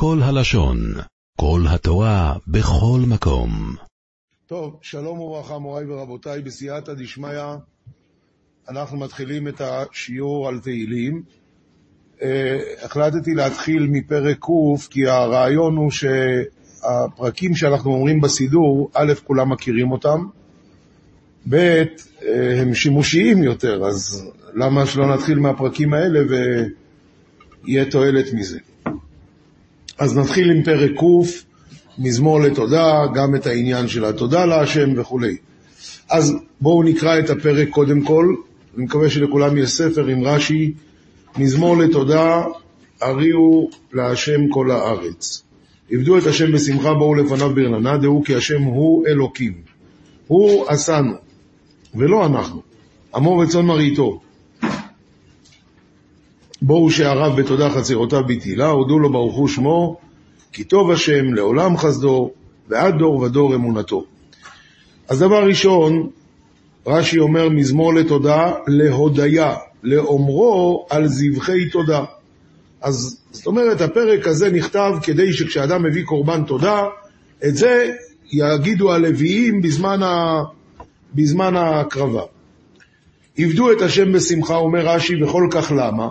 כל הלשון, כל התורה, בכל מקום. טוב, שלום וברכה מוריי ורבותיי, בסייעתא דשמיא אנחנו מתחילים את השיעור על תהילים. אה, החלטתי להתחיל מפרק ק', כי הרעיון הוא שהפרקים שאנחנו אומרים בסידור, א', כולם מכירים אותם, ב', אה, הם שימושיים יותר, אז למה שלא נתחיל מהפרקים האלה ויהיה תועלת מזה. אז נתחיל עם פרק ק', מזמור לתודה, גם את העניין של התודה להשם וכולי. אז בואו נקרא את הפרק קודם כל, אני מקווה שלכולם יש ספר עם רש"י, מזמור לתודה, הריעו להשם כל הארץ. עבדו את השם בשמחה, בואו לפניו ברננה, דעו כי השם הוא אלוקים. הוא עשנו, ולא אנחנו. עמו וצאן מרעיתו. בואו שעריו בתודה חצרותיו בתהילה, הודו לו ברוך הוא שמו, כי טוב השם לעולם חסדו, ועד דור ודור אמונתו. אז דבר ראשון, רש"י אומר מזמור לתודה, להודיה, לאומרו על זבחי תודה. אז זאת אומרת, הפרק הזה נכתב כדי שכשאדם מביא קורבן תודה, את זה יגידו הלוויים בזמן, ה... בזמן ההקרבה. עבדו את השם בשמחה, אומר רש"י, וכל כך למה?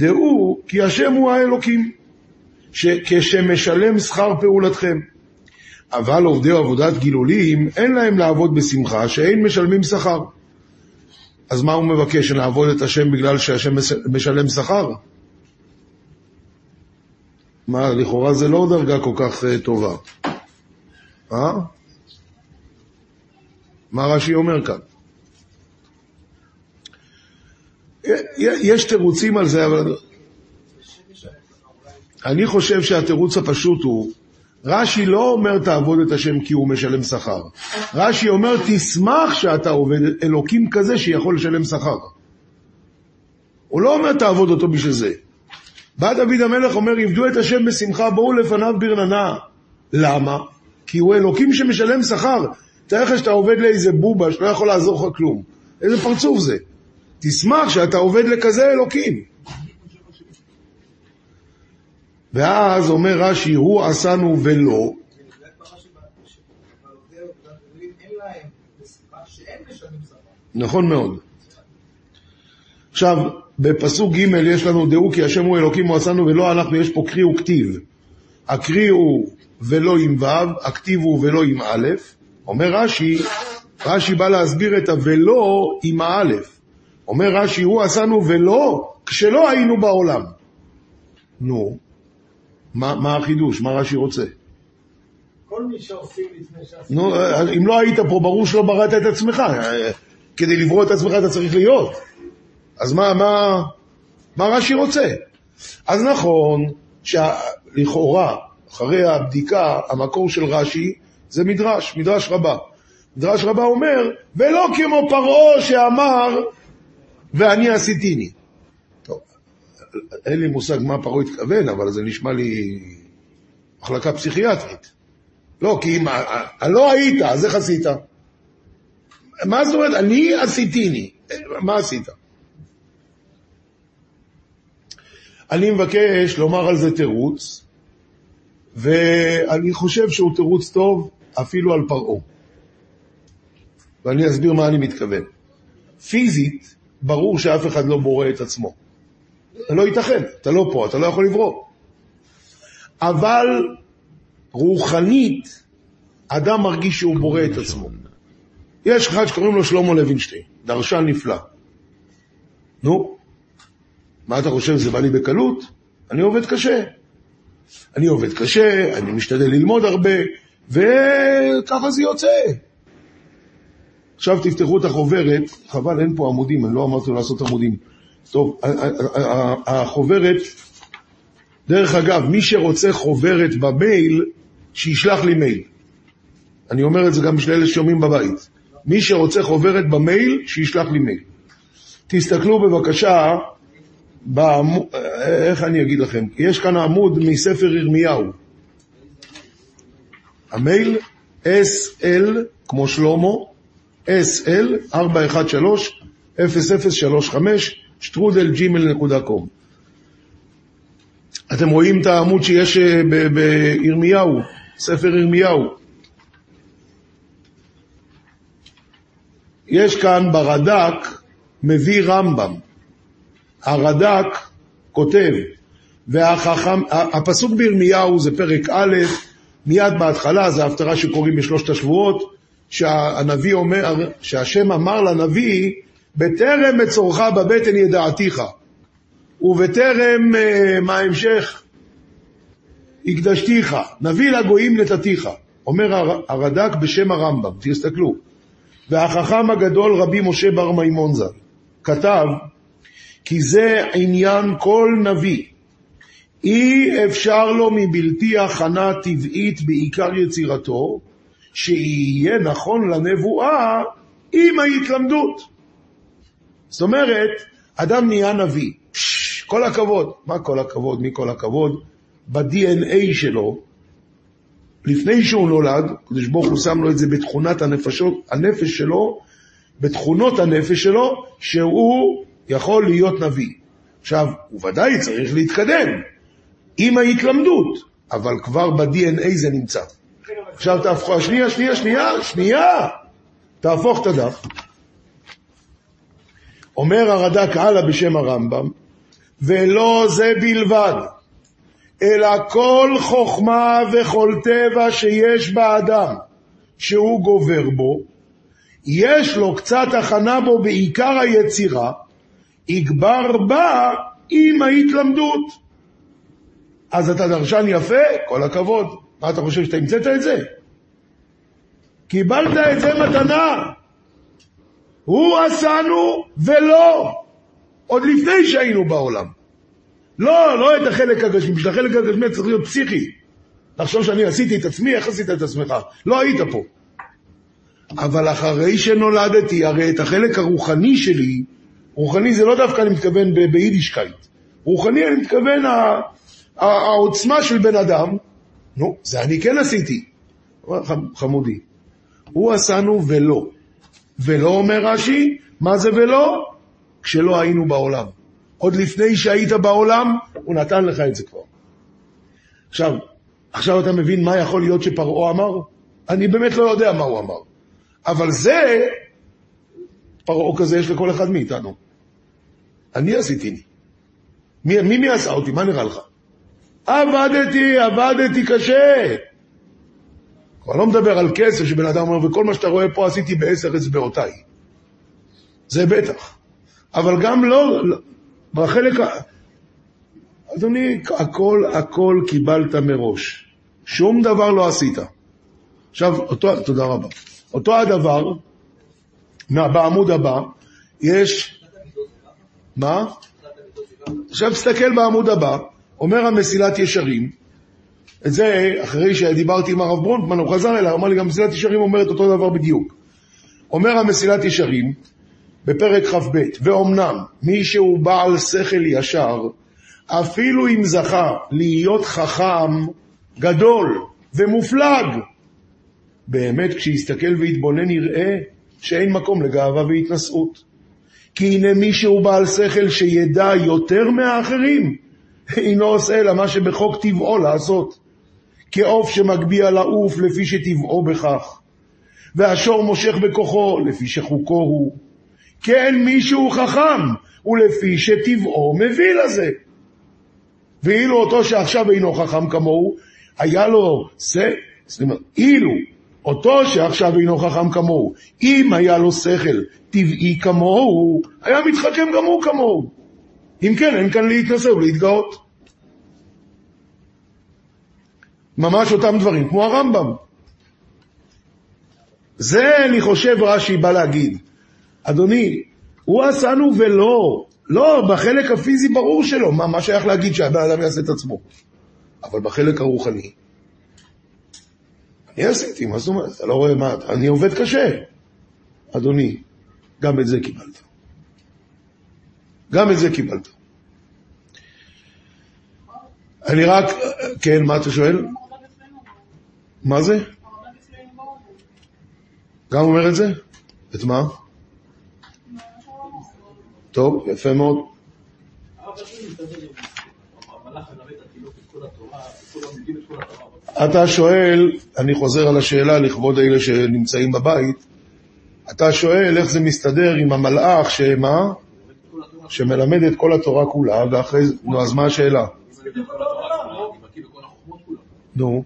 דעו כי השם הוא האלוקים, כשמשלם שכר פעולתכם. אבל עובדי עבודת גילולים, אין להם לעבוד בשמחה, שאין משלמים שכר. אז מה הוא מבקש, לעבוד את השם בגלל שהשם משלם שכר? מה, לכאורה זה לא דרגה כל כך uh, טובה. אה? מה רש"י אומר כאן? יש תירוצים על זה, אבל... אני חושב שהתירוץ הפשוט הוא, רש"י לא אומר תעבוד את השם כי הוא משלם שכר. רש"י אומר תשמח שאתה עובד אלוקים כזה שיכול לשלם שכר. הוא לא אומר תעבוד אותו בשביל זה. בא דוד המלך אומר עבדו את השם בשמחה בואו לפניו ברננה. למה? כי הוא אלוקים שמשלם שכר. תאר לך שאתה עובד לאיזה בובה שלא יכול לעזור לך כלום. איזה פרצוף זה? תשמח שאתה עובד לכזה אלוקים. ואז אומר רש"י, הוא עשנו ולא. נכון מאוד. עכשיו, בפסוק ג' יש לנו דעו כי השם הוא אלוקים הוא עשנו ולא אנחנו, יש פה קרי וכתיב. הקרי הוא ולא עם ו', הכתיב הוא ולא עם א', אומר רש"י, רש"י בא להסביר את הוולא עם האלף. אומר רש"י, הוא עשנו ולא כשלא היינו בעולם. נו, מה, מה החידוש? מה רש"י רוצה? כל מי שעושים לפני שעושים... נו, אם לא היית פה, ברור שלא בראת את עצמך. כדי לברוא את עצמך אתה צריך להיות. אז מה, מה, מה רש"י רוצה? אז נכון שלכאורה, אחרי הבדיקה, המקור של רש"י זה מדרש, מדרש רבה. מדרש רבה אומר, ולא כמו פרעה שאמר, ואני עשיתיני. טוב, אין לי מושג מה פרעה התכוון, אבל זה נשמע לי מחלקה פסיכיאטרית. לא, כי אם לא היית, אז איך עשית? מה זאת אומרת? אני עשיתיני. מה עשית? אני מבקש לומר על זה תירוץ, ואני חושב שהוא תירוץ טוב אפילו על פרעה. ואני אסביר מה אני מתכוון. פיזית, ברור שאף אחד לא בורא את עצמו. זה לא ייתכן, אתה לא פה, אתה לא יכול לברוא. אבל רוחנית, אדם מרגיש שהוא בורא את עצמו. יש אחד שקוראים לו שלמה לוינשטיין, דרשן נפלא. נו, מה אתה חושב, זה בא לי בקלות? אני עובד קשה. אני עובד קשה, אני משתדל ללמוד הרבה, וככה זה יוצא. עכשיו תפתחו את החוברת, חבל, אין פה עמודים, אני לא אמרתי לעשות עמודים. טוב, החוברת, דרך אגב, מי שרוצה חוברת במייל, שישלח לי מייל. אני אומר את זה גם בשביל אלה ששומעים בבית. מי שרוצה חוברת במייל, שישלח לי מייל. תסתכלו בבקשה, בעמוד, איך אני אגיד לכם? יש כאן עמוד מספר ירמיהו. המייל SL, כמו שלמה, SL 413-0035 שטרודל ג'ימל נקודה קום. אתם רואים את העמוד שיש אה, בירמיהו, ספר ירמיהו. יש כאן ברד"ק, מביא רמב"ם. הרד"ק כותב, והחכם, הפסוק בירמיהו זה פרק א', מיד בהתחלה, זה ההפטרה שקוראים בשלושת השבועות, שהנביא אומר, שהשם אמר לנביא, בטרם אצורך בבטן ידעתיך, ובטרם, אה, מה ההמשך? הקדשתיך, נביא לגויים נתתיך, אומר הר- הרד"ק בשם הרמב"ם, תסתכלו. והחכם הגדול רבי משה בר מימון ז"ל כתב כי זה עניין כל נביא. אי אפשר לו מבלתי הכנה טבעית בעיקר יצירתו, שיהיה נכון לנבואה עם ההתלמדות. זאת אומרת, אדם נהיה נביא, פש, כל הכבוד. מה כל הכבוד? מי כל הכבוד? ב-DNA שלו, לפני שהוא נולד, הקדוש ברוך הוא שם לו את זה בתכונת הנפשות, הנפש שלו, בתכונות הנפש שלו, שהוא יכול להיות נביא. עכשיו, הוא ודאי צריך להתקדם עם ההתלמדות, אבל כבר ב-DNA זה נמצא. עכשיו תהפכו, שנייה, שנייה, שנייה, שנייה, תהפוך את הדף. אומר הרד"ק הלאה בשם הרמב"ם, ולא זה בלבד, אלא כל חוכמה וכל טבע שיש באדם, שהוא גובר בו, יש לו קצת הכנה בו בעיקר היצירה, יגבר בה עם ההתלמדות. אז אתה דרשן יפה, כל הכבוד. מה אתה חושב, שאתה המצאת את זה? קיבלת את זה מתנה. הוא עשנו ולא, עוד לפני שהיינו בעולם. לא, לא את החלק הגשמי, בשביל החלק הגשמי צריך להיות פסיכי. לחשוב שאני עשיתי את עצמי, איך עשית את עצמך? לא היית פה. אבל אחרי שנולדתי, הרי את החלק הרוחני שלי, רוחני זה לא דווקא אני מתכוון ביידישקייט. רוחני אני מתכוון העוצמה של בן אדם, נו, זה אני כן עשיתי. אומר, "ח- חמודי, הוא עשנו ולא. ולא אומר רש"י, מה זה ולא? כשלא היינו בעולם. עוד לפני שהיית בעולם, הוא נתן לך את זה כבר. עכשיו, עכשיו אתה מבין מה יכול להיות שפרעה אמר? אני באמת לא יודע מה הוא אמר. אבל זה, פרעה כזה יש לכל אחד מאיתנו. אני עשיתי. מי, מי מי עשה אותי? מה נראה לך? עבדתי, עבדתי קשה. כבר לא מדבר על כסף שבן אדם אומר, וכל מה שאתה רואה פה עשיתי בעשר אצבעותיי. זה בטח. אבל גם לא, לא בחלק ה... אדוני, הכל, הכל קיבלת מראש. שום דבר לא עשית. עכשיו, אותו, תודה רבה. אותו הדבר, בעמוד הבא, יש... מה? עכשיו תסתכל בעמוד הבא, אומר המסילת ישרים, את זה, אחרי שדיברתי עם הרב ברונטמן, הוא חזר אליי, אמר לי, גם מסילת ישרים אומרת אותו דבר בדיוק. אומר המסילת ישרים, בפרק כ"ב, ואומנם מי שהוא בעל שכל ישר, אפילו אם זכה להיות חכם גדול ומופלג, באמת כשיסתכל ויתבונן יראה שאין מקום לגאווה והתנשאות. כי הנה מי שהוא בעל שכל שידע יותר מהאחרים, אינו עושה אלא מה שבחוק טבעו לעשות. כעוף שמגביה לעוף לפי שטבעו בכך, והשור מושך בכוחו לפי שחוקו הוא. כן מי שהוא חכם, ולפי שטבעו מביא לזה. ואילו אותו שעכשיו אינו חכם כמוהו, היה לו, זאת אומרת, אילו אותו שעכשיו אינו חכם כמוהו, אם היה לו שכל טבעי כמוהו, היה מתחכם גם הוא כמוהו. אם כן, אין כאן להתנשא ולהתגאות. ממש אותם דברים, כמו הרמב"ם. זה, אני חושב, רש"י בא להגיד. אדוני, הוא עשנו ולא. לא, בחלק הפיזי ברור שלא. מה, מה שייך להגיד שהבן אדם יעשה את עצמו? אבל בחלק הרוחני, אני עשיתי, מה זאת אומרת? אתה לא רואה מה, אני עובד קשה. אדוני, גם את זה קיבלת. גם את זה קיבלת. אני רק, כן, מה אתה שואל? מה זה? גם אומר את זה? את מה? טוב, יפה מאוד. אתה שואל, אני חוזר על השאלה לכבוד אלה שנמצאים בבית, אתה שואל איך זה מסתדר עם המלאך שמה? שמלמד את כל התורה כולה, ואחרי זה, נו, אז מה השאלה? נו.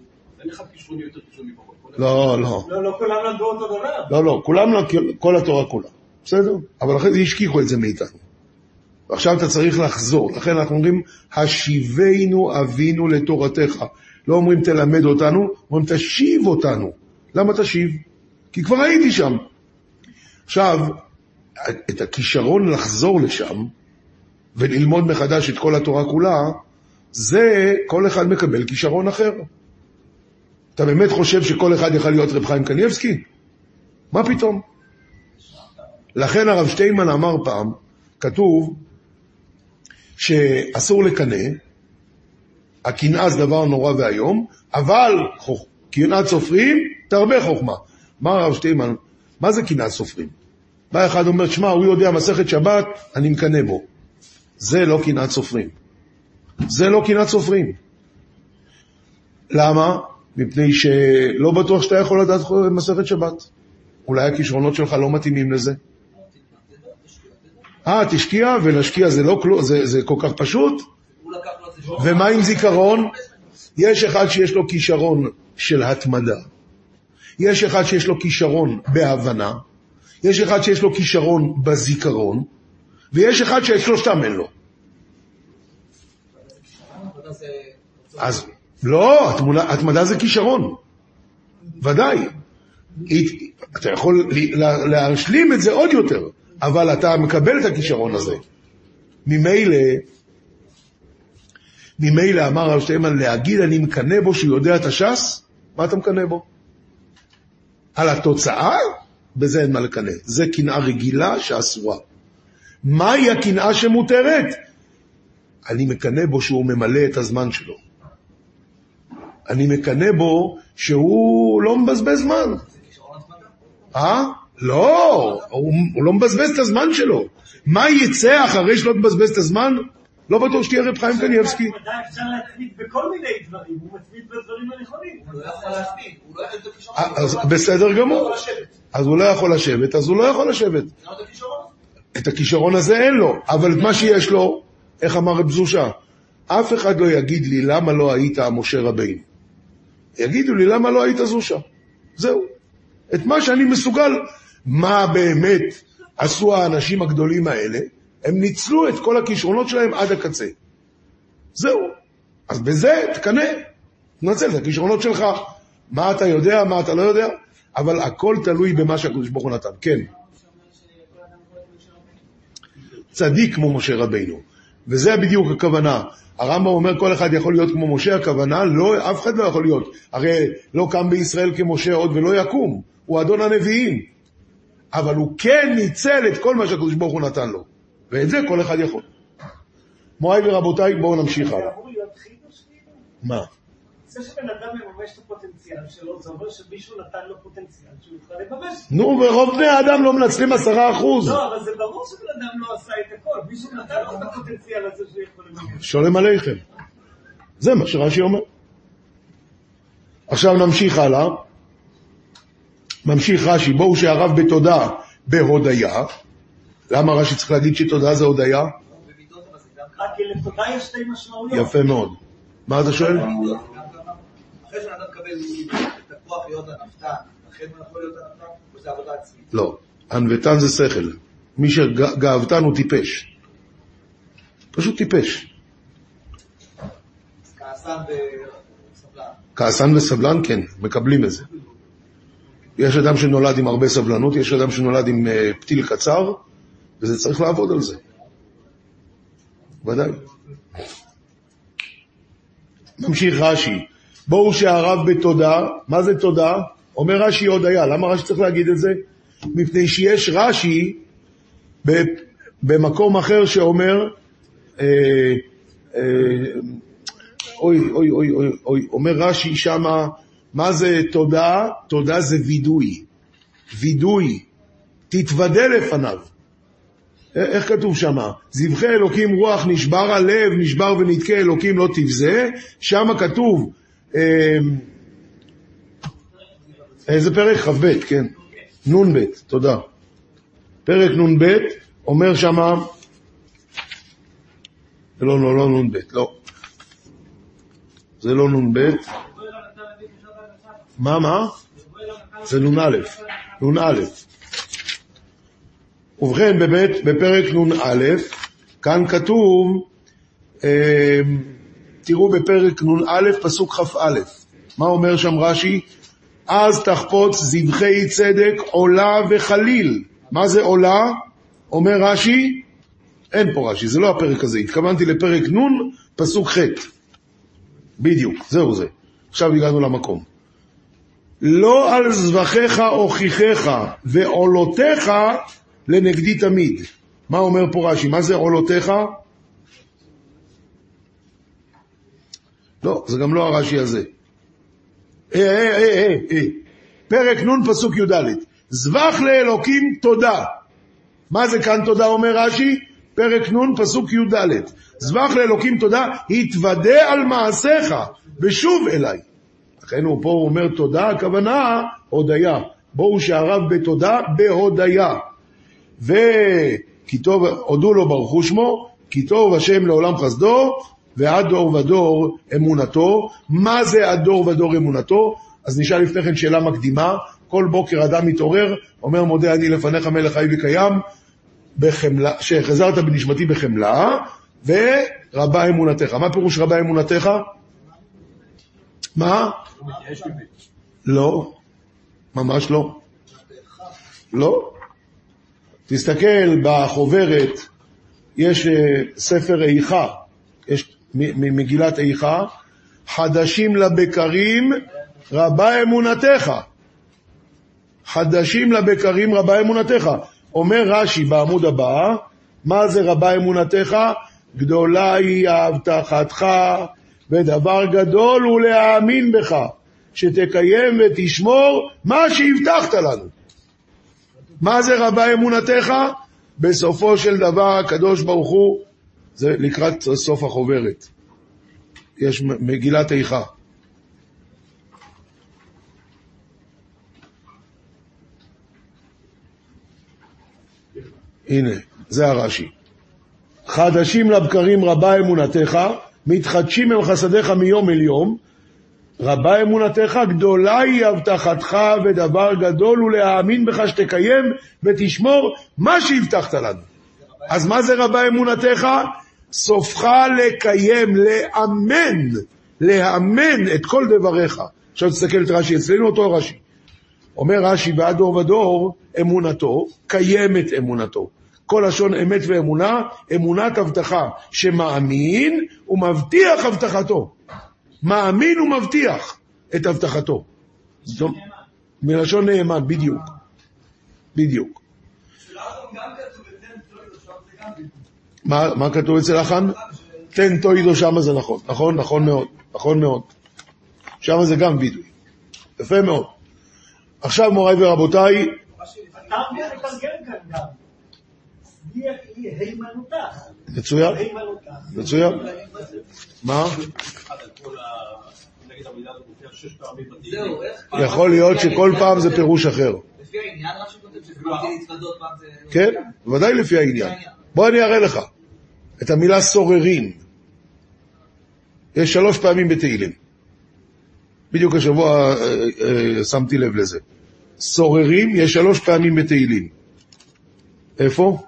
לא, לא. לא, לא כולם למדו אותו דבר. לא, לא, כל התורה כולה. בסדר? אבל אחרי זה השכיחו את זה מאיתנו. ועכשיו אתה צריך לחזור. לכן אנחנו אומרים, השיבנו אבינו לתורתך. לא אומרים תלמד אותנו, אומרים תשיב אותנו. למה תשיב? כי כבר הייתי שם. עכשיו, את הכישרון לחזור לשם וללמוד מחדש את כל התורה כולה, זה כל אחד מקבל כישרון אחר. אתה באמת חושב שכל אחד יכול להיות רב חיים קניבסקי? מה פתאום? לכן הרב שטיינמן אמר פעם, כתוב שאסור לקנא, הקנאה זה דבר נורא ואיום, אבל קנאת סופרים תרבה חוכמה. מה הרב שטיינמן, מה זה קנאת סופרים? בא אחד אומר, שמע, הוא יודע מסכת שבת, אני מקנא בו. זה לא קנאת סופרים. זה לא קנאת סופרים. למה? מפני שלא בטוח שאתה יכול לדעת מסכת שבת. אולי הכישרונות שלך לא מתאימים לזה. אה, תשקיע, ולהשקיע זה לא כלום, זה, זה כל כך פשוט. ומה עם זיכרון? יש אחד שיש לו כישרון של התמדה. יש אחד שיש לו כישרון בהבנה. יש אחד שיש לו כישרון בזיכרון. ויש אחד שאת שלושתם אין לו. אז לא, התמדה זה כישרון. ודאי. אתה יכול להשלים את זה עוד יותר, אבל אתה מקבל את הכישרון הזה. ממילא, ממילא אמר הרב שטיימן, להגיד אני מקנא בו שהוא יודע את הש"ס, מה אתה מקנא בו? על התוצאה? בזה אין מה לקנא. זה קנאה רגילה שאסורה. מהי הקנאה שמותרת? אני מקנא בו שהוא ממלא את הזמן שלו. אני מקנא בו שהוא לא מבזבז זמן. אה? לא, הוא, הוא לא מבזבז את הזמן שלו. מה יצא אחרי שלא תבזבז את הזמן? לא בטוח שתהיה רב חיים קניאבסקי. אפשר להתמיד בכל מיני דברים, הוא מתמיד בדברים הנכונים. הוא לא יכול להתמיד, הוא לא יכול הכישרון. אז בסדר גמור. אז הוא לא יכול לשבת, אז הוא לא יכול לשבת. את הכישרון הזה אין לו, אבל את מה שיש לו, איך אמר רב זושה? אף אחד לא יגיד לי למה לא היית משה רבינו. יגידו לי למה לא היית זושה. זהו. את מה שאני מסוגל, מה באמת עשו האנשים הגדולים האלה, הם ניצלו את כל הכישרונות שלהם עד הקצה. זהו. אז בזה תקנא, תנצל את הכישרונות שלך. מה אתה יודע, מה אתה לא יודע, אבל הכל תלוי במה שהקדוש ברוך הוא נתן. כן. צדיק כמו משה רבינו. וזה בדיוק הכוונה. הרמב"ם אומר כל אחד יכול להיות כמו משה, הכוונה לא, אף אחד לא יכול להיות. הרי לא קם בישראל כמשה עוד ולא יקום, הוא אדון הנביאים. אבל הוא כן ניצל את כל מה שהקדוש ברוך הוא נתן לו. ואת זה כל אחד יכול. מוריי ורבותיי, בואו נמשיך הלאה. מה? זה שבן אדם מממש את הפוטנציאל שלו, זה אומר שמישהו נתן לו פוטנציאל שהוא יוכל לממש. נו, ורוב בני האדם לא מנצלים עשרה אחוז. לא, אבל זה ברור שבן אדם לא עשה את הכל. מישהו נתן לו את הפוטנציאל הזה שהוא יכול לממש. שולם עליכם. זה מה שרש"י אומר. עכשיו נמשיך הלאה. ממשיך רש"י, בואו שהרב בתודה בהודיה. למה רש"י צריך להגיד שתודה זה הודיה? כי לתודה יש שתי משמעויות. יפה מאוד. מה אתה שואל? אחרי שאדם מקבל את הכוח להיות הנפתן, אחרי הוא יכול להיות הנפתן, או שזה עבודה עצמית? לא. ענוותן זה שכל. מי שגאוותן הוא טיפש. פשוט טיפש. כעסן וסבלן. כעסן וסבלן, כן, מקבלים את זה. יש אדם שנולד עם הרבה סבלנות, יש אדם שנולד עם אה, פתיל קצר, וזה צריך לעבוד על זה. ודאי. ממשיך רש"י, בואו שהרב בתודה, מה זה תודה? אומר רש"י הודיה, למה רש"י צריך להגיד את זה? מפני שיש רש"י במקום אחר שאומר, אה, אה, אוי, אוי, אוי, אוי, אומר רש"י שמה, מה זה תודה? תודה זה וידוי. וידוי. תתוודה לפניו. איך כתוב שם? זבחי אלוקים רוח נשבר הלב, נשבר ונתקה אלוקים לא תבזה. שם כתוב, אה, איזה פרק? כ"ב, כן. נ"ב, תודה. פרק נ"ב אומר שמה, לא, לא, לא נ"ב, לא. זה לא נ"ב. מה, מה? זה נ"א. נ"א. ובכן, באמת, בפרק נ"א, כאן כתוב, אה, תראו בפרק נ"א, פסוק כ"א. מה אומר שם רש"י? אז תחפוץ זבחי צדק עולה וחליל. מה זה עולה? אומר רש"י, אין פה רש"י, זה לא הפרק הזה, התכוונתי לפרק נ', פסוק ח'. בדיוק, זהו זה. עכשיו הגענו למקום. לא על זבחיך הוכיחך ועולותיך לנגדי תמיד. מה אומר פה רש"י? מה זה עולותיך? לא, זה גם לא הרש"י הזה. אה, אה, אה, אה, אה. פרק נ' פסוק י"ד. זבח לאלוקים תודה. מה זה כאן תודה אומר רש"י? פרק נ' פסוק י"ד. זבח לאלוקים תודה, התוודה על מעשיך ושוב אליי. לכן הוא פה אומר תודה, הכוונה הודיה. בואו שעריו בתודה בהודיה. וכי טוב, הודו לו ברכו שמו, כי טוב השם לעולם חסדו, ועד דור ודור אמונתו. מה זה עד דור ודור אמונתו? אז נשאל לפני כן שאלה מקדימה. כל בוקר אדם מתעורר, אומר מודה אני לפניך מלך חי וקיים, בחמלה, שחזרת בנשמתי בחמלה, ורבה אמונתך. מה פירוש רבה אמונתך? מה? לא, ממש לא. לא. תסתכל בחוברת, יש אה, ספר איכה, יש ממגילת איכה, חדשים לבקרים רבה אמונתך. חדשים לבקרים רבה אמונתך. אומר רש"י בעמוד הבא, מה זה רבה אמונתך? גדולה היא הבטחתך, ודבר גדול הוא להאמין בך, שתקיים ותשמור מה שהבטחת לנו. מה זה רבה אמונתך? בסופו של דבר הקדוש ברוך הוא, זה לקראת סוף החוברת. יש מגילת איכה. הנה, זה הרש"י. חדשים לבקרים רבה אמונתך, מתחדשים הם חסדיך מיום אל יום, רבה אמונתך, גדולה היא הבטחתך, ודבר גדול הוא להאמין בך שתקיים ותשמור מה שהבטחת לנו. אז מה זה רבה אמונתך? סופך לקיים, לאמן, לאמן את כל דבריך. עכשיו תסתכל את רש"י, אצלנו אותו רש"י. אומר רש"י, בעד דור ודור, אמונתו, קיימת אמונתו. כל לשון אמת ואמונה, אמונת הבטחה, שמאמין ומבטיח הבטחתו. מאמין ומבטיח את הבטחתו. זאת מלשון נאמן, בדיוק. בדיוק. מה, מה כתוב אצל החאן? תן תוידו שמה זה נכון, נכון, נכון מאוד, נכון מאוד. שמה זה גם וידוי. יפה מאוד. עכשיו מוריי ורבותיי. מצוין. מצוין. מה? זהו, איך? יכול להיות שכל פעם זה פירוש אחר. לפי העניין, רק שכותב שזה בלתי להתוודות, פעם זה... כן, ודאי לפי העניין. בוא אני אראה לך. את המילה סוררים. יש שלוש פעמים בתהילים. בדיוק השבוע אה, אה, שמתי לב לזה. סוררים יש שלוש פעמים בתהילים. איפה?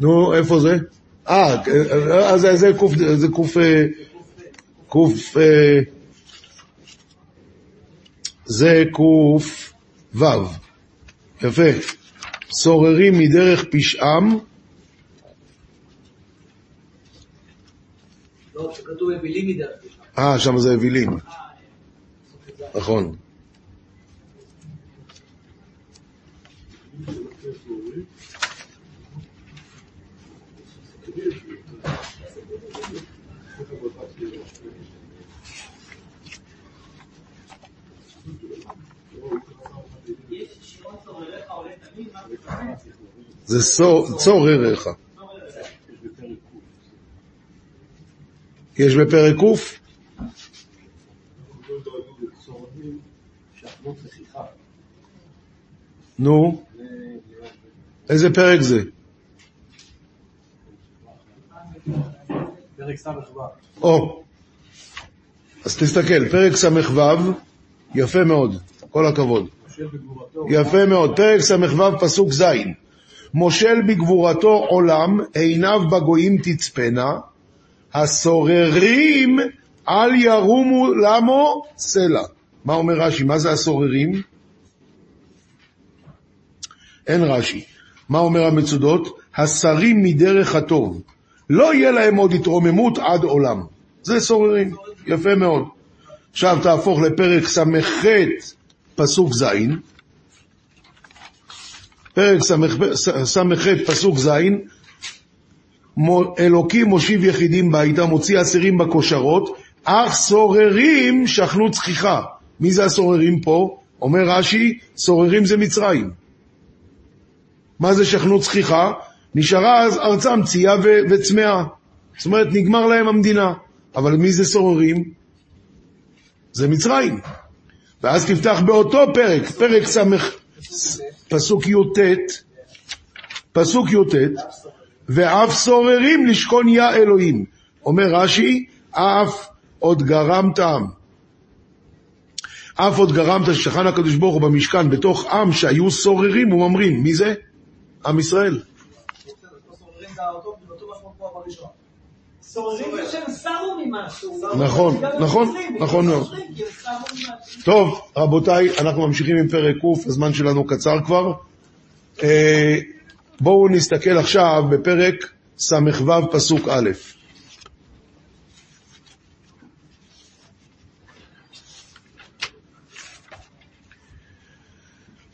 נו, איפה זה? אה, אז זה- זה קוף, זה קוף, אה, קוף, אה, זה קוף וו. יפה. סוררים מדרך פשעם, לא, שכתוב אווילים מדרך כלל. אה, שם זה אווילים. נכון. ששירון צורריך עולה תמיד, מה זה מתכוון? זה צור- צורריך. יש בפרק ק'? נו, איזה פרק זה? פרק ס"ו. או, אז תסתכל, פרק ס"ו, יפה מאוד, כל הכבוד. יפה מאוד, פרק ס"ו פסוק ז' מושל בגבורתו עולם, עיניו בגויים תצפנה, הסוררים אל ירומו למו סלע. מה אומר רש"י? מה זה הסוררים? אין רש"י. מה אומר המצודות? השרים מדרך הטוב. לא יהיה להם עוד התרוממות עד עולם. זה סוררים. יפה מאוד. עכשיו תהפוך לפרק ס"ח פסוק ז', פרק ס"ח פסוק ז', אלוקים מושיב יחידים ביתה, מוציא אסירים בכושרות, אך סוררים שכנו צחיחה. מי זה הסוררים פה? אומר רש"י, סוררים זה מצרים. מה זה שכנו צחיחה? נשארה אז ארצם צייה ו- וצמאה. זאת אומרת, נגמר להם המדינה. אבל מי זה סוררים? זה מצרים. ואז תפתח באותו פרק, פרק ס', פסוק י"ט, פסוק י"ט, ואף סוררים לשכון יה אלוהים. אומר רש"י, אף עוד גרמת עם. אף עוד גרמת ששכן הקדוש ברוך הוא במשכן בתוך עם שהיו סוררים וממרים. מי זה? עם ישראל. סוררים ממשהו. נכון, נכון, נכון מאוד. טוב, רבותיי, אנחנו ממשיכים עם פרק ק', הזמן שלנו קצר כבר. אה, בואו נסתכל עכשיו בפרק ס"ו פסוק א'.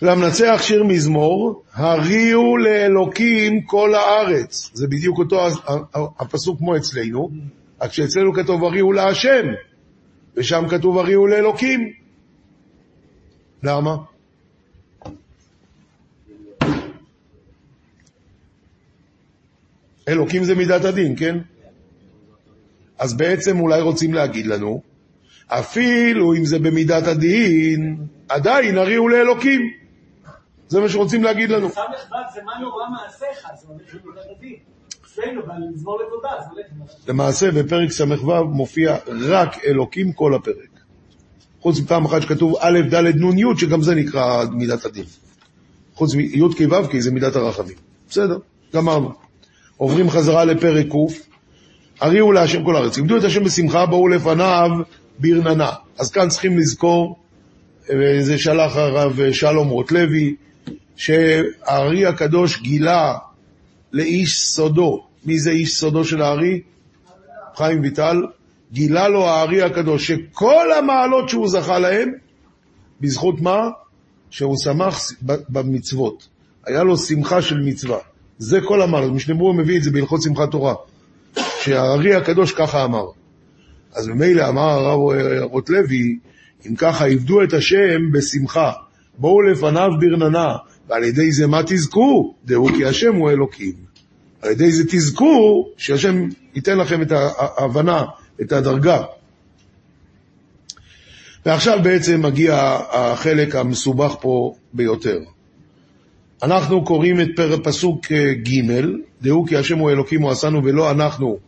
למנצח שיר מזמור, הריעו לאלוקים כל הארץ. זה בדיוק אותו הפסוק כמו אצלנו, רק שאצלנו כתוב הריעו להשם, ושם כתוב הריעו לאלוקים. למה? אלוקים זה מידת הדין, כן? אז בעצם אולי רוצים להגיד לנו, אפילו אם זה במידת הדין, עדיין הריעו לאלוקים. זה מה שרוצים להגיד לנו. ס"ו זה מה נורא מעשיך, זה הולך הדין. אצלנו, במזמור לתודה, זה הולך. למעשה בפרק ס"ו מופיע רק אלוקים כל הפרק. חוץ מפעם אחת שכתוב א', ד', נ', י', שגם זה נקרא מידת הדין. חוץ מי' כ' ו' כ' זה מידת הרחמים. בסדר, גמרנו. עוברים חזרה לפרק ק', הריעו להשם כל הארץ. עמדו את השם בשמחה, בואו לפניו ברננה. אז כאן צריכים לזכור, וזה שלח הרב שלום רוטלוי, שהארי הקדוש גילה לאיש סודו. מי זה איש סודו של הארי? חיים ויטל. גילה לו הארי הקדוש שכל המעלות שהוא זכה להם, בזכות מה? שהוא שמח במצוות. היה לו שמחה של מצווה. זה כל המעלות. משנה ברור מביא את זה בהלכות שמחת תורה. שהארי הקדוש ככה אמר. אז ממילא אמר הרב רוטלוי, אם ככה עבדו את השם בשמחה, בואו לפניו ברננה, ועל ידי זה מה תזכו? דעו כי השם הוא אלוקים. על ידי זה תזכו שהשם ייתן לכם את ההבנה, את הדרגה. ועכשיו בעצם מגיע החלק המסובך פה ביותר. אנחנו קוראים את פסוק אה, ג', דעו כי השם הוא אלוקים הוא עשנו ולא אנחנו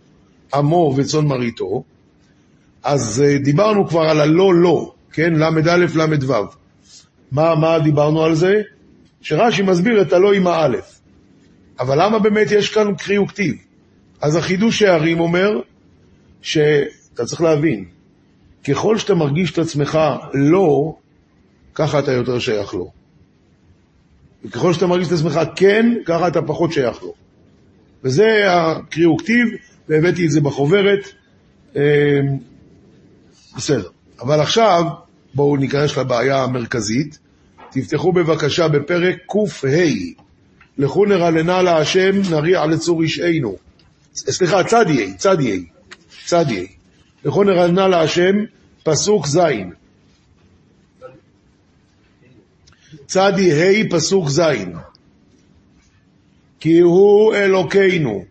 עמו וצאן מרעיתו. אז אה, דיברנו כבר על הלא לא, כן? ל"א ל"ו. מה, מה דיברנו על זה? שרש"י מסביר את הלא עם האלף. אבל למה באמת יש כאן קריא וכתיב? אז החידוש הערים אומר שאתה צריך להבין, ככל שאתה מרגיש את עצמך לא, ככה אתה יותר שייך לו. וככל שאתה מרגיש את עצמך כן, ככה אתה פחות שייך לו. וזה הקריא וכתיב, והבאתי את זה בחוברת. אה, בסדר. אבל עכשיו, בואו ניכנס לבעיה המרכזית. תפתחו בבקשה בפרק קה. לכו נרננה להשם, נריע לצור אישנו. סליחה, צדיה, צדיה, צדיה. לכו נרננה להשם, פסוק ז'. צדי ה' פסוק ז' כי הוא אלוקינו,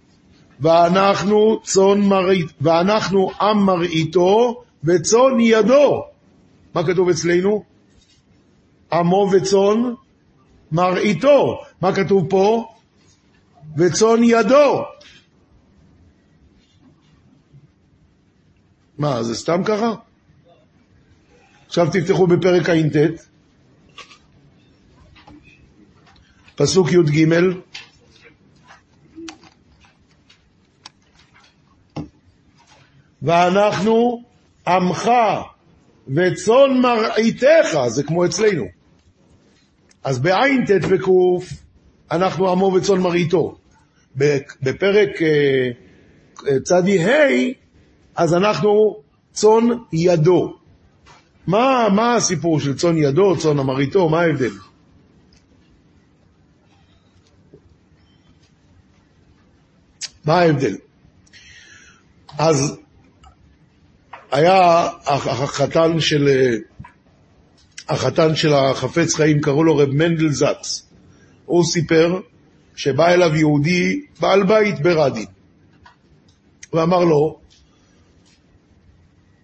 ואנחנו, צאן מרעית, ואנחנו עם מרעיתו וצאן ידו. מה כתוב אצלנו? עמו וצאן מרעיתו. מה כתוב פה? וצאן ידו. מה, זה סתם ככה? עכשיו תפתחו בפרק ע"ט, פסוק י"ג, ואנחנו עמך וצאן מרעיתך, זה כמו אצלנו. אז בעין ט' וק' אנחנו עמו וצאן מרעיתו. בפרק אה, אה, צדי ה' אז אנחנו צאן ידו. מה, מה הסיפור של צאן ידו, צאן המרעיתו, מה ההבדל? מה ההבדל? אז היה החתן של, החתן של החפץ חיים, קראו לו רב מנדל זץ. הוא סיפר שבא אליו יהודי בעל בית ברדי, ואמר לו,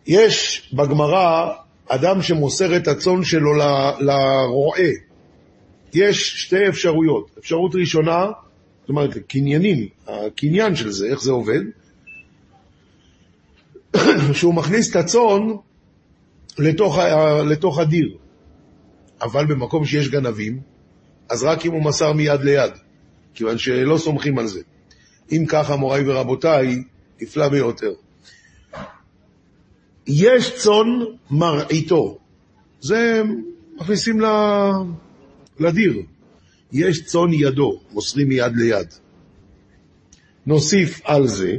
יש בגמרא אדם שמוסר את הצאן שלו לרועה. יש שתי אפשרויות. אפשרות ראשונה, זאת אומרת, קניינים, הקניין של זה, איך זה עובד, שהוא מכניס את הצאן לתוך, לתוך הדיר. אבל במקום שיש גנבים, אז רק אם הוא מסר מיד ליד, כיוון שלא סומכים על זה. אם ככה, מוריי ורבותיי, נפלא ביותר. יש צאן מרעיתו, זה מכניסים לדיר. יש צאן ידו, מוסרים מיד ליד. נוסיף על זה,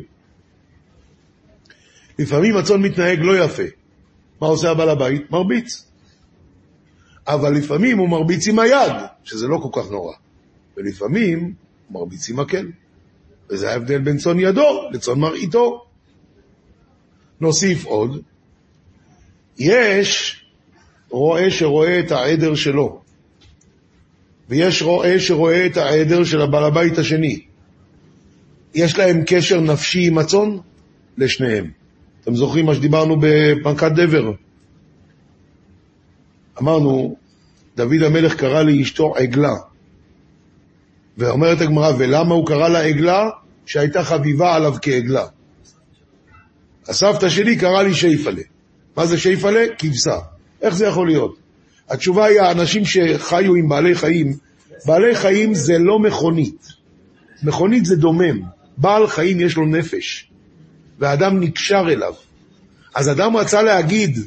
לפעמים הצאן מתנהג לא יפה. מה עושה הבעל הבית? מרביץ. אבל לפעמים הוא מרביץ עם היד, שזה לא כל כך נורא. ולפעמים הוא מרביץ עם מקל. וזה ההבדל בין צאן ידו לצאן מרעיתו. נוסיף עוד, יש רועה שרואה את העדר שלו, ויש רועה שרואה את העדר של הבעל הבית השני. יש להם קשר נפשי עם הצאן? לשניהם. אתם זוכרים מה שדיברנו בפנקת דבר? אמרנו, דוד המלך קרא לאשתו עגלה. ואומרת הגמרא, ולמה הוא קרא לה עגלה? שהייתה חביבה עליו כעגלה. הסבתא שלי קרא לי שייפלה. מה זה שייפלה? כבשה. איך זה יכול להיות? התשובה היא, האנשים שחיו עם בעלי חיים, בעלי חיים זה לא מכונית. מכונית זה דומם. בעל חיים יש לו נפש, והאדם נקשר אליו. אז אדם רצה להגיד,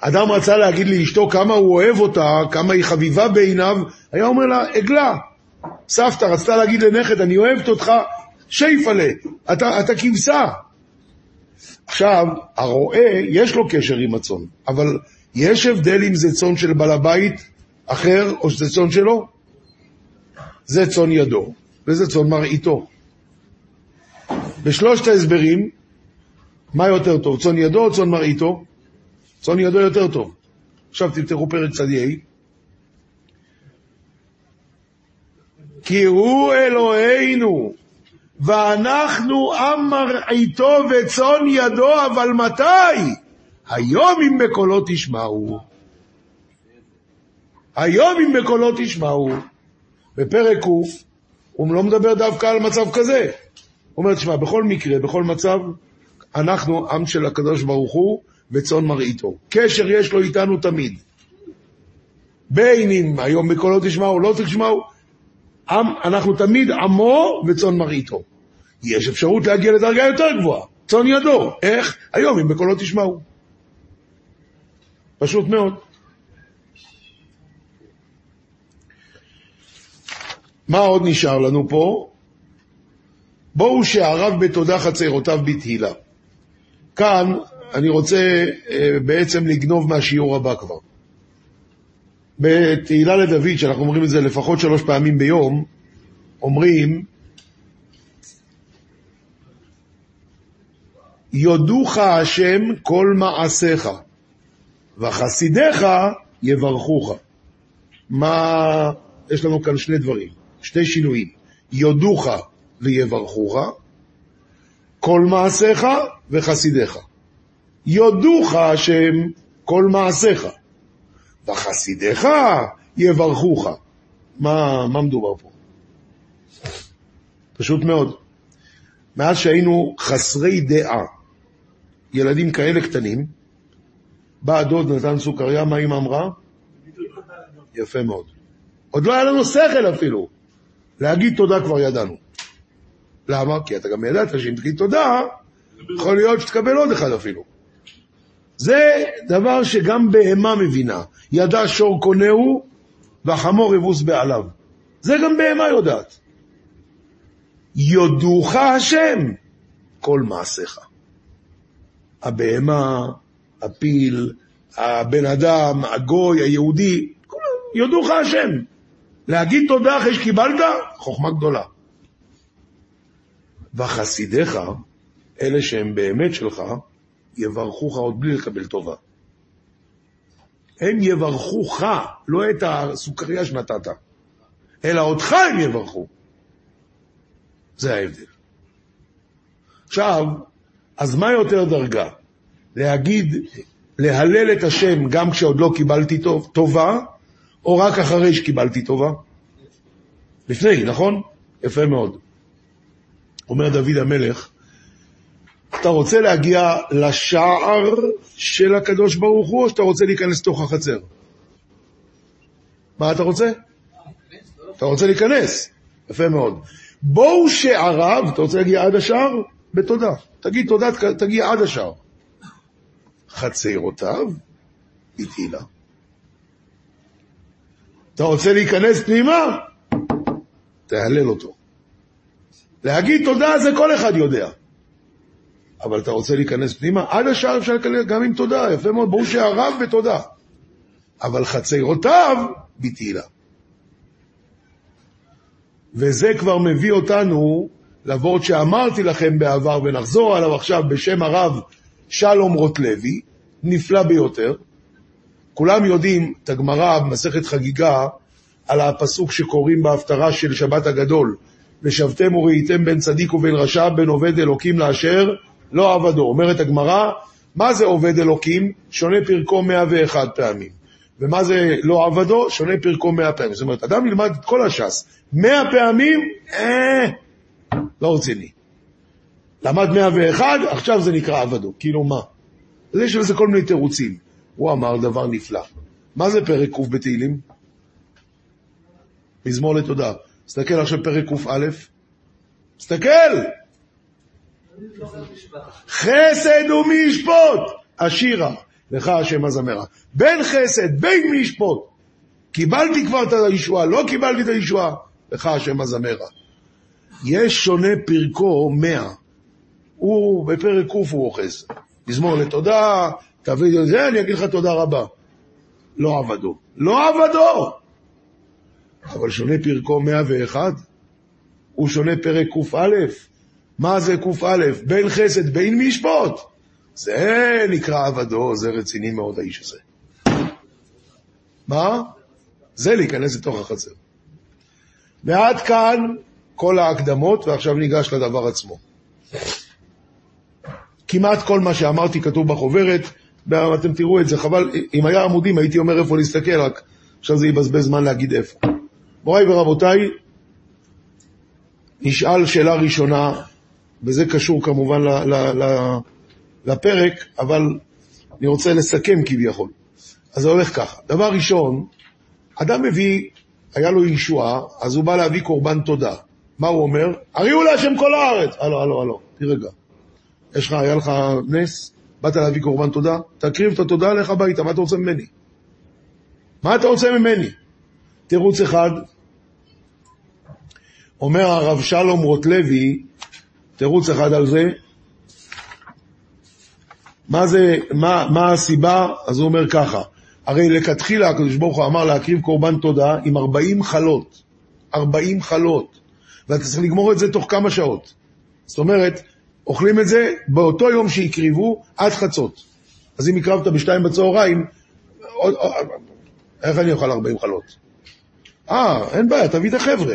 אדם רצה להגיד לאשתו כמה הוא אוהב אותה, כמה היא חביבה בעיניו, היה אומר לה, עגלה. סבתא רצתה להגיד לנכד, אני אוהבת אותך, שייפלה, אתה, אתה כבשה. עכשיו, הרועה, יש לו קשר עם הצאן, אבל יש הבדל אם זה צאן של בעל הבית אחר, או שזה צאן שלו? זה צאן ידו, וזה צאן מרעיתו. בשלושת ההסברים, מה יותר טוב, צאן ידו או צאן מרעיתו? צאן ידו יותר טוב. עכשיו תפתחו פרק צדיעי. כי הוא אלוהינו, ואנחנו עם מרעיתו וצאן ידו, אבל מתי? היום אם בקולו תשמעו. היום אם בקולו תשמעו. בפרק ק' הוא לא מדבר דווקא על מצב כזה. אומר, תשמע, בכל מקרה, בכל מצב, אנחנו עם של הקדוש ברוך הוא וצאן מרעיתו. קשר יש לו איתנו תמיד. בין אם היום בקולו תשמעו, לא תשמעו, עם, אנחנו תמיד עמו וצאן מרעיתו. יש אפשרות להגיע לדרגה יותר גבוהה, צאן ידו. איך? היום אם בקולו תשמעו. פשוט מאוד. מה עוד נשאר לנו פה? בואו שערב בתודה חצרותיו בתהילה. כאן אני רוצה אה, בעצם לגנוב מהשיעור הבא כבר. בתהילה לדוד, שאנחנו אומרים את זה לפחות שלוש פעמים ביום, אומרים, יודוך השם כל מעשיך, וחסידיך יברכוך. מה, יש לנו כאן שני דברים, שני שינויים. יודוך ויברכוך, כל מעשיך וחסידיך. יודוך השם כל מעשיך, וחסידיך יברכוך. מה, מה מדובר פה? פשוט מאוד. מאז שהיינו חסרי דעה, ילדים כאלה קטנים, בא הדוד נתן סוכריה, מה אמא אמרה? יפה מאוד. עוד לא היה לנו שכל אפילו. להגיד תודה כבר ידענו. למה? כי אתה גם ידעת שאם תגיד תודה, יכול להיות שתקבל עוד אחד אפילו. זה דבר שגם בהמה מבינה. ידע שור קונהו והחמור יבוס בעליו. זה גם בהמה יודעת. יודוך השם כל מעשיך. הבהמה, הפיל, הבן אדם, הגוי, היהודי, יודוך השם. להגיד תודה אחרי שקיבלת, חוכמה גדולה. וחסידיך, אלה שהם באמת שלך, יברכוך עוד בלי לקבל טובה. הם יברכוך, לא את הסוכריה שנתת, אלא אותך הם יברכו. זה ההבדל. עכשיו, אז מה יותר דרגה? להגיד, להלל את השם גם כשעוד לא קיבלתי טוב, טובה, או רק אחרי שקיבלתי טובה? לפני, נכון? יפה מאוד. אומר דוד המלך, אתה רוצה להגיע לשער של הקדוש ברוך הוא, או שאתה רוצה להיכנס לתוך החצר? מה אתה רוצה? אתה רוצה להיכנס. יפה מאוד. בואו שעריו, אתה רוצה להגיע עד השער? בתודה. תגיד תודה, תגיע עד השער. חצרותיו, בתהילה. אתה רוצה להיכנס פנימה? תהלל אותו. להגיד תודה זה כל אחד יודע. אבל אתה רוצה להיכנס פנימה? עד השער אפשר להיכנס גם עם תודה, יפה מאוד, ברור שהרב בתודה. אבל חצרותיו בתהילה. וזה כבר מביא אותנו לוורד שאמרתי לכם בעבר ונחזור עליו עכשיו בשם הרב שלום רוטלוי, נפלא ביותר. כולם יודעים את הגמרא במסכת חגיגה על הפסוק שקוראים בהפטרה של שבת הגדול, ושבתם וראיתם בין צדיק ובין רשע, בין עובד אלוקים לאשר לא עבדו. אומרת הגמרא, מה זה עובד אלוקים? שונה פרקו 101 פעמים. ומה זה לא עבדו? שונה פרקו 100 פעמים. זאת אומרת, אדם ילמד את כל הש"ס 100 פעמים, אה, לא רציני. למד 101, עכשיו זה נקרא עבדו. כאילו מה? אז יש לזה כל מיני תירוצים. הוא אמר דבר נפלא. מה זה פרק ק' בתהילים? מזמור לתודה. תסתכל עכשיו פרק קא. תסתכל! חסד ומי ישפוט, השירה, לך השם הזמרה. בין חסד, בין מי ישפוט. קיבלתי כבר את הישועה, לא קיבלתי את הישועה, לך השם הזמרה. יש שונה פרקו מאה. הוא בפרק ק' הוא אוחז. מזמור לתודה, תביא את זה, אני אגיד לך תודה רבה. לא עבדו. לא עבדו! אבל שונה פרקו 101, הוא שונה פרק קא. מה זה קא? בין חסד, בין מי ישפוט. זה נקרא עבדו, זה רציני מאוד האיש הזה. מה? זה להיכנס לתוך החצר. ועד כאן כל ההקדמות, ועכשיו ניגש לדבר עצמו. כמעט כל מה שאמרתי כתוב בחוברת, ואתם תראו את זה, חבל, אם היה עמודים הייתי אומר איפה להסתכל, רק עכשיו זה יבזבז זמן להגיד איפה. מוריי ורבותיי, נשאל שאלה ראשונה, וזה קשור כמובן ל, ל, ל, לפרק, אבל אני רוצה לסכם כביכול. אז זה הולך ככה. דבר ראשון, אדם מביא, היה לו ישועה, אז הוא בא להביא קורבן תודה. מה הוא אומר? הריעו להשם כל הארץ. הלו, הלו, הלו, תירגע. יש לך, היה לך נס, באת להביא קורבן תודה, תקריב את התודה, לך הביתה, מה אתה רוצה ממני? מה אתה רוצה ממני? תירוץ אחד, אומר הרב שלום רוטלוי, תירוץ אחד על זה, מה זה, מה, מה הסיבה? אז הוא אומר ככה, הרי לכתחילה הקדוש ברוך הוא אמר להקריב קורבן תודה עם 40 חלות, 40 חלות, ואתה צריך לגמור את זה תוך כמה שעות. זאת אומרת, אוכלים את זה באותו יום שהקריבו עד חצות. אז אם הקרבת בשתיים בצהריים, איך אני אוכל 40 חלות? אה, אין בעיה, תביא את החבר'ה.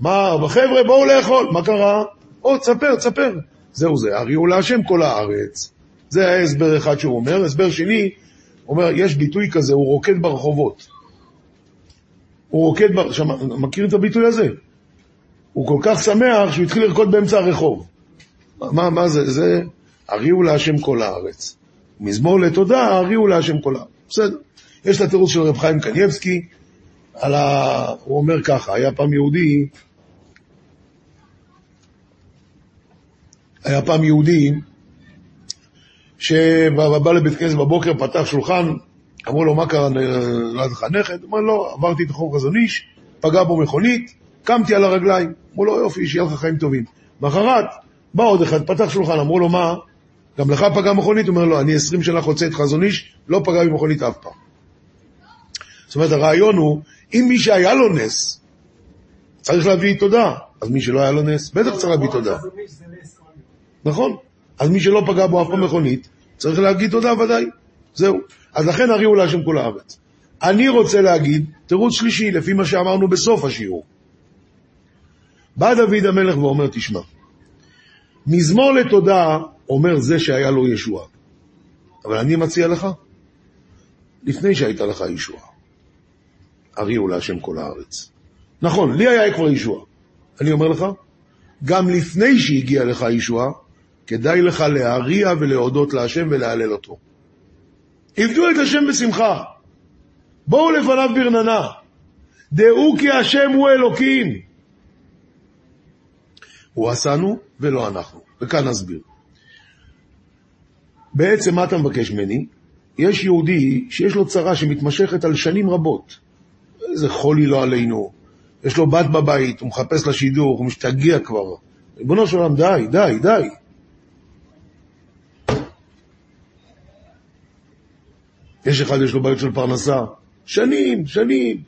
מה, חבר'ה, בואו לאכול. מה קרה? או, תספר, תספר. זהו זה, הריעו להשם כל הארץ. זה היה הסבר אחד שהוא אומר. הסבר שני, הוא אומר, יש ביטוי כזה, הוא רוקד ברחובות. הוא רוקד, בר... שמה, מכיר את הביטוי הזה? הוא כל כך שמח שהוא התחיל לרקוד באמצע הרחוב. מה, מה זה? זה הריעו להשם כל הארץ. מזמור לתודה, הריעו להשם כל הארץ. בסדר. יש את התירוץ של רב חיים קניבסקי, על ה... הוא אומר ככה, היה פעם יהודי, היה פעם יהודי שבא לבית כנסת בבוקר, פתח שולחן, אמרו לו, מה קרה, לך נכד? אמר, לא, עברתי את רחוב חזון איש, פגע בו מכונית, קמתי על הרגליים. אמרו לו, יופי, שיהיה לך חיים טובים. מחרת, בא עוד אחד, פתח שולחן, אמרו לו, מה? גם לך פגע מכונית? הוא אומר, לא, אני עשרים שנה חוצה את חזון איש, לא פגע במכונית אף פעם. זאת אומרת, הרעיון הוא, אם מי שהיה לו נס, צריך להביא תודה, אז מי שלא היה לו נס, בטח צריך להביא תודה. נכון. אז מי שלא פגע בו אף פעם מכונית, צריך להגיד תודה ודאי. זהו. אז לכן הריעו להשם כל הארץ. אני רוצה להגיד, תירוץ שלישי, לפי מה שאמרנו בסוף השיעור. בא דוד המלך ואומר, תשמע, מזמור לתודה אומר זה שהיה לו ישועה. אבל אני מציע לך, לפני שהייתה לך ישועה, הריעו להשם כל הארץ. נכון, לי היה כבר ישועה. אני אומר לך, גם לפני שהגיעה לך ישועה, כדאי לך להריע ולהודות להשם ולהלל אותו. עבדו את השם בשמחה. בואו לפניו ברננה. דעו כי השם הוא אלוקים. הוא עשנו ולא אנחנו. וכאן נסביר. בעצם מה אתה מבקש ממני? יש יהודי שיש לו צרה שמתמשכת על שנים רבות. איזה חולי לא עלינו. יש לו בת בבית, הוא מחפש לשידור, הוא משתגע כבר. ריבונו של עולם, די, די, די. יש אחד יש לו בעיות של פרנסה, שנים, שנים.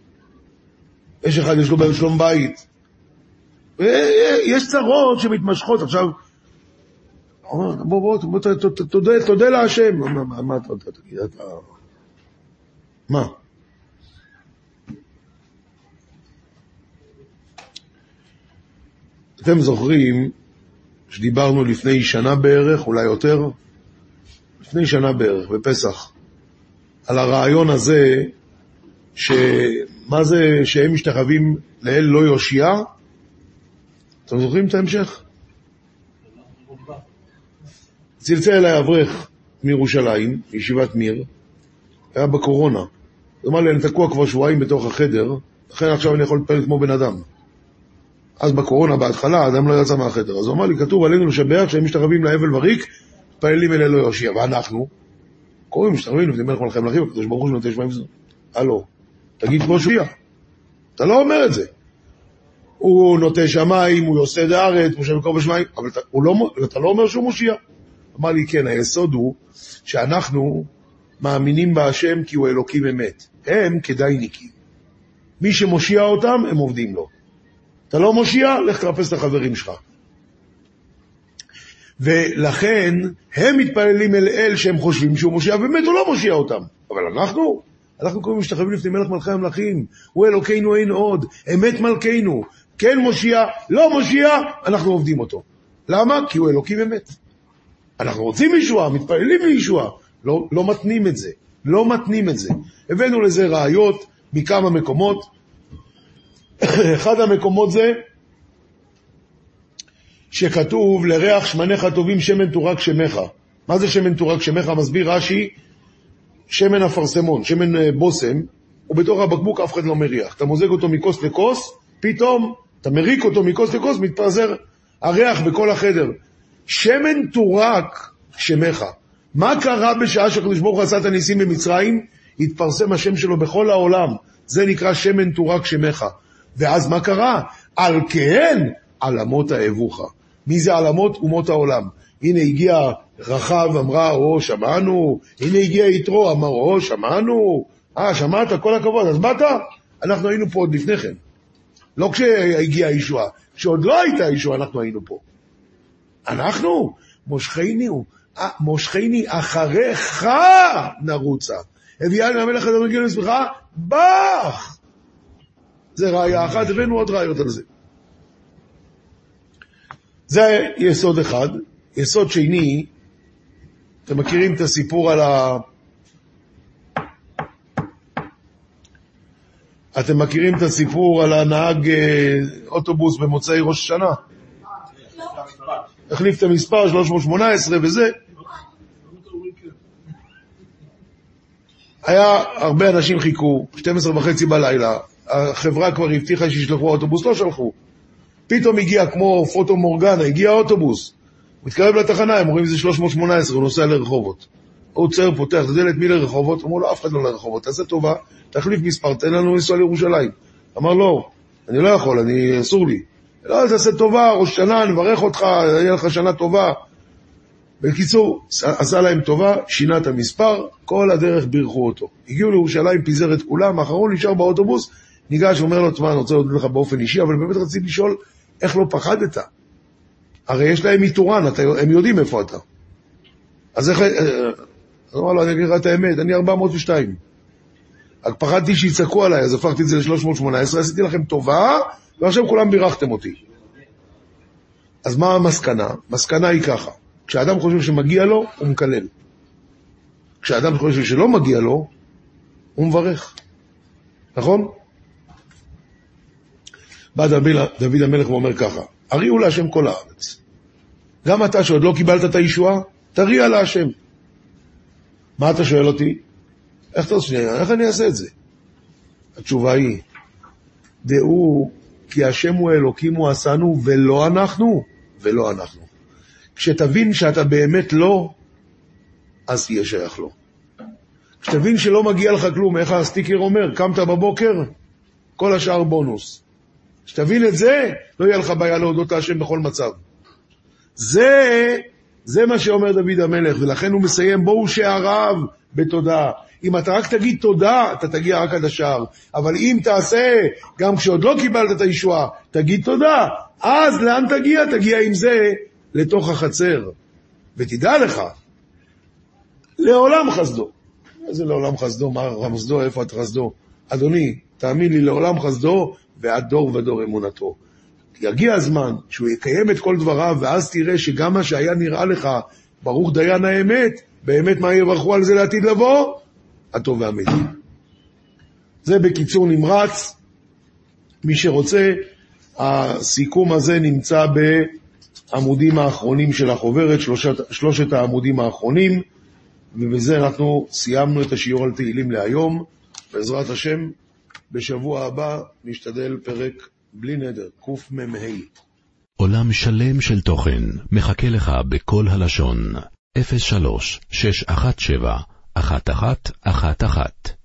יש אחד יש לו בעיות שלום בית. יש צרות שמתמשכות. עכשיו, בוא, בוא, בוא, תודה, תודה להשם. מה, מה תגיד? אתה... מה? אתם זוכרים שדיברנו לפני שנה בערך, אולי יותר? לפני שנה בערך, בפסח. על הרעיון הזה, שמה זה שהם משתחווים לאל לא יושיע? אתם זוכרים את ההמשך? צלצל אליי אברך מירושלים, מישיבת מיר, היה בקורונה. הוא אמר לי, אני תקוע כבר שבועיים בתוך החדר, לכן עכשיו אני יכול להתפלל כמו בן אדם. אז בקורונה, בהתחלה, האדם לא יצא מהחדר. אז הוא אמר לי, כתוב עלינו לשבח שהם משתחווים להבל וריק, מתפללים אל אלוהי יושיע. ואנחנו, קוראים, משתחווים לפני מלך מלכי המלכים, הקדוש ברוך הוא שנותן שמיים וזאת. הלו, תגיד כמו שויה. אתה לא אומר את זה. הוא נוטה שמיים, הוא יוסד הארץ, הוא שם קרוב בשמיים, אבל אתה, לא, אתה לא אומר שהוא מושיע. אמר לי, כן, היסוד הוא שאנחנו מאמינים בהשם כי הוא אלוקים אמת. הם כדאיניקים. מי שמושיע אותם, הם עובדים לו. אתה לא מושיע, לך תחפש את החברים שלך. ולכן הם מתפללים אל אל שהם חושבים שהוא מושיע, ובאמת הוא לא מושיע אותם. אבל אנחנו, אנחנו קוראים משתחווים לפני מלך מלכי המלכים, הוא אלוקינו אין עוד, אמת מלכנו, כן מושיע, לא מושיע, אנחנו עובדים אותו. למה? כי הוא אלוקים אמת. אנחנו רוצים ישועה, מתפללים לישועה, לא, לא מתנים את זה, לא מתנים את זה. הבאנו לזה ראיות מכמה מקומות. אחד המקומות זה שכתוב לריח שמניך טובים שמן תורק שמך. מה זה שמן תורק שמך? מסביר רש"י, שמן אפרסמון, שמן אה, בושם, ובתוך הבקבוק אף אחד לא מריח. אתה מוזג אותו מכוס לכוס, פתאום אתה מריק אותו מכוס לכוס, מתפזר הריח בכל החדר. שמן תורק שמך. מה קרה בשעה שהקדוש ברוך הוא עשה את הניסים במצרים? התפרסם השם שלו בכל העולם. זה נקרא שמן תורק שמך. ואז מה קרה? על כן עלמות האבוכה. מי זה עלמות? אומות העולם. הנה הגיע רחב, אמרה, או, שמענו. הנה הגיע יתרו, אמר, או, שמענו. אה, שמעת? כל הכבוד. אז באת? אנחנו היינו פה עוד לפני כן. לא כשהגיעה הישועה. כשעוד לא הייתה הישועה אנחנו היינו פה. אנחנו? מושכנו, אה, מושכני אחריך נרוצה. הביאני למלך אדם רגיל בך! זה ראייה אחת, הבאנו עוד ראיות על זה. זה יסוד אחד. יסוד שני, אתם מכירים את הסיפור על ה... אתם מכירים את הסיפור על הנהג אה, אוטובוס במוצאי ראש השנה? החליף את המספר 318 וזה. היה, הרבה אנשים חיכו, 12 וחצי בלילה, החברה כבר הבטיחה שישלחו אוטובוס, לא שלחו. פתאום הגיע, כמו פוטו מורגנה, הגיע אוטובוס. הוא מתקרב לתחנה, הם אומרים זה 318, הוא נוסע לרחובות. הוא עוצר, פותח את הדלת, מי לרחובות? אמרו לו, אף אחד לא לרחובות, תעשה טובה, תחליף מספר, תן לנו לנסוע לירושלים. אמר, לא, אני לא יכול, אני, אסור לי. לא, תעשה טובה, ראש שנה, נברך אותך, יהיה לך שנה טובה. בקיצור, עשה להם טובה, שינה את המספר, כל הדרך בירכו אותו. הגיעו לירושלים, פיזר את כולם, האחרון נשאר באוטובוס, ניגש, אומר לו, תשמע, אני רוצה להודות לך באופן אישי, אבל באמת רציתי לשאול, איך לא פחדת? הרי יש להם איתורן, הם יודעים איפה אתה. אז איך... אה, אז אמר לו, אני אגיד לך את האמת, אני 402. רק פחדתי שיצעקו עליי, אז הפכתי את זה ל-318, עשיתי לכם טובה, ועכשיו כולם בירכתם אותי. אז מה המסקנה? מסקנה היא ככה, כשאדם חושב שמגיע לו, הוא מקלל. כשאדם חושב שלא מגיע לו, הוא מברך. נכון? בא דוד המלך ואומר ככה, הריעו להשם כל הארץ. גם אתה שעוד לא קיבלת את הישועה, תריע להשם. מה אתה שואל אותי? איך אתה רוצה, איך אני אעשה את זה? התשובה היא, דעו כי השם הוא אלוקים הוא עשנו ולא אנחנו, ולא אנחנו. כשתבין שאתה באמת לא, אז תהיה שייך לו. כשתבין שלא מגיע לך כלום, איך הסטיקר אומר, קמת בבוקר, כל השאר בונוס. כשתבין את זה, לא יהיה לך בעיה להודות להשם בכל מצב. זה, זה מה שאומר דוד המלך, ולכן הוא מסיים, בואו שעריו בתודה. אם אתה רק תגיד תודה, אתה תגיע רק עד השער. אבל אם תעשה, גם כשעוד לא קיבלת את הישועה, תגיד תודה. אז לאן תגיע? תגיע עם זה לתוך החצר. ותדע לך, לעולם חסדו. איזה לעולם חסדו? מה רמזדו? איפה את חסדו? אדוני, תאמין לי, לעולם חסדו ועד דור ודור אמונתו. יגיע הזמן שהוא יקיים את כל דבריו, ואז תראה שגם מה שהיה נראה לך, ברוך דיין האמת, באמת מה יברכו על זה לעתיד לבוא? הטוב והאמיתי. זה בקיצור נמרץ. מי שרוצה, הסיכום הזה נמצא בעמודים האחרונים של החוברת, שלושת, שלושת העמודים האחרונים, ובזה אנחנו סיימנו את השיעור על תהילים להיום. בעזרת השם, בשבוע הבא נשתדל פרק בלי נדר, קמ"ה. עולם שלם של תוכן מחכה לך בכל הלשון, 03 617 1111